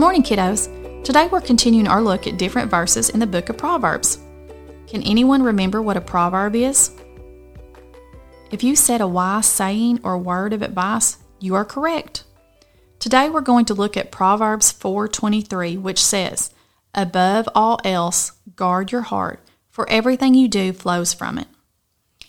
morning, kiddos. Today we're continuing our look at different verses in the book of Proverbs. Can anyone remember what a proverb is? If you said a wise saying or word of advice, you are correct. Today we're going to look at Proverbs 4:23, which says, "Above all else, guard your heart, for everything you do flows from it."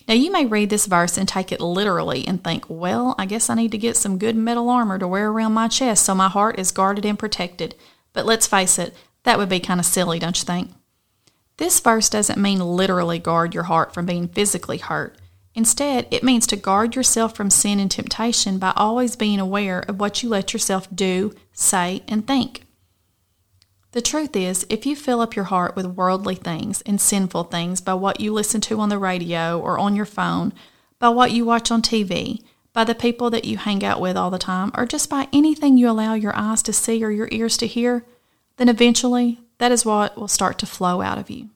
Now you may read this verse and take it literally and think, "Well, I guess I need to get some good metal armor to wear around my chest so my heart is guarded and protected." But let's face it, that would be kind of silly, don't you think? This verse doesn't mean literally guard your heart from being physically hurt. Instead, it means to guard yourself from sin and temptation by always being aware of what you let yourself do, say, and think. The truth is, if you fill up your heart with worldly things and sinful things by what you listen to on the radio or on your phone, by what you watch on TV, by the people that you hang out with all the time, or just by anything you allow your eyes to see or your ears to hear, then eventually that is what will start to flow out of you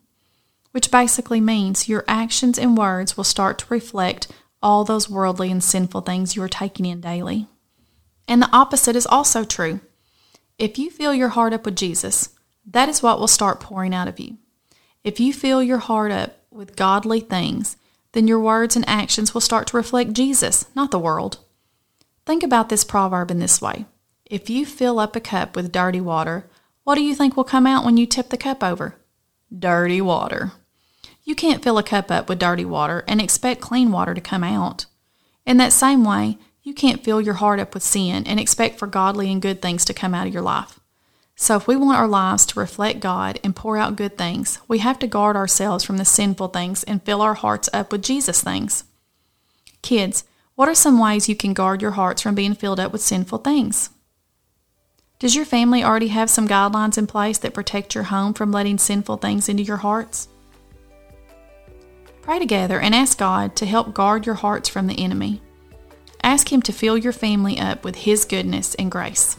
which basically means your actions and words will start to reflect all those worldly and sinful things you are taking in daily. And the opposite is also true. If you fill your heart up with Jesus, that is what will start pouring out of you. If you fill your heart up with godly things, then your words and actions will start to reflect Jesus, not the world. Think about this proverb in this way If you fill up a cup with dirty water, what do you think will come out when you tip the cup over? Dirty water. You can't fill a cup up with dirty water and expect clean water to come out. In that same way, you can't fill your heart up with sin and expect for godly and good things to come out of your life. So, if we want our lives to reflect God and pour out good things, we have to guard ourselves from the sinful things and fill our hearts up with Jesus things. Kids, what are some ways you can guard your hearts from being filled up with sinful things? Does your family already have some guidelines in place that protect your home from letting sinful things into your hearts? Pray together and ask God to help guard your hearts from the enemy. Ask Him to fill your family up with His goodness and grace.